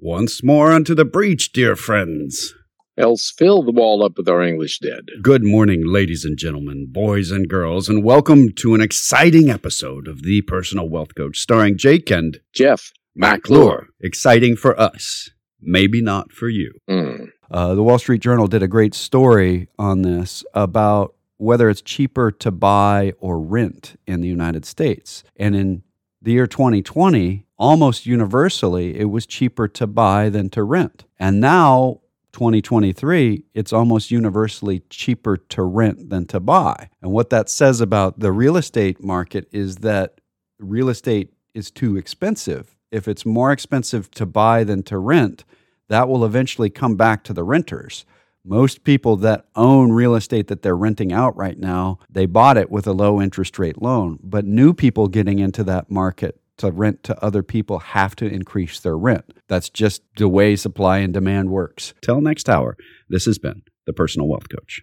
Once more unto the breach, dear friends. Else fill the wall up with our English dead. Good morning, ladies and gentlemen, boys and girls, and welcome to an exciting episode of The Personal Wealth Coach starring Jake and Jeff McClure. Exciting for us, maybe not for you. Mm. Uh, the Wall Street Journal did a great story on this about whether it's cheaper to buy or rent in the United States. And in the year 2020, almost universally, it was cheaper to buy than to rent. And now, 2023, it's almost universally cheaper to rent than to buy. And what that says about the real estate market is that real estate is too expensive. If it's more expensive to buy than to rent, that will eventually come back to the renters. Most people that own real estate that they're renting out right now, they bought it with a low interest rate loan. But new people getting into that market to rent to other people have to increase their rent. That's just the way supply and demand works. Till next hour, this has been The Personal Wealth Coach.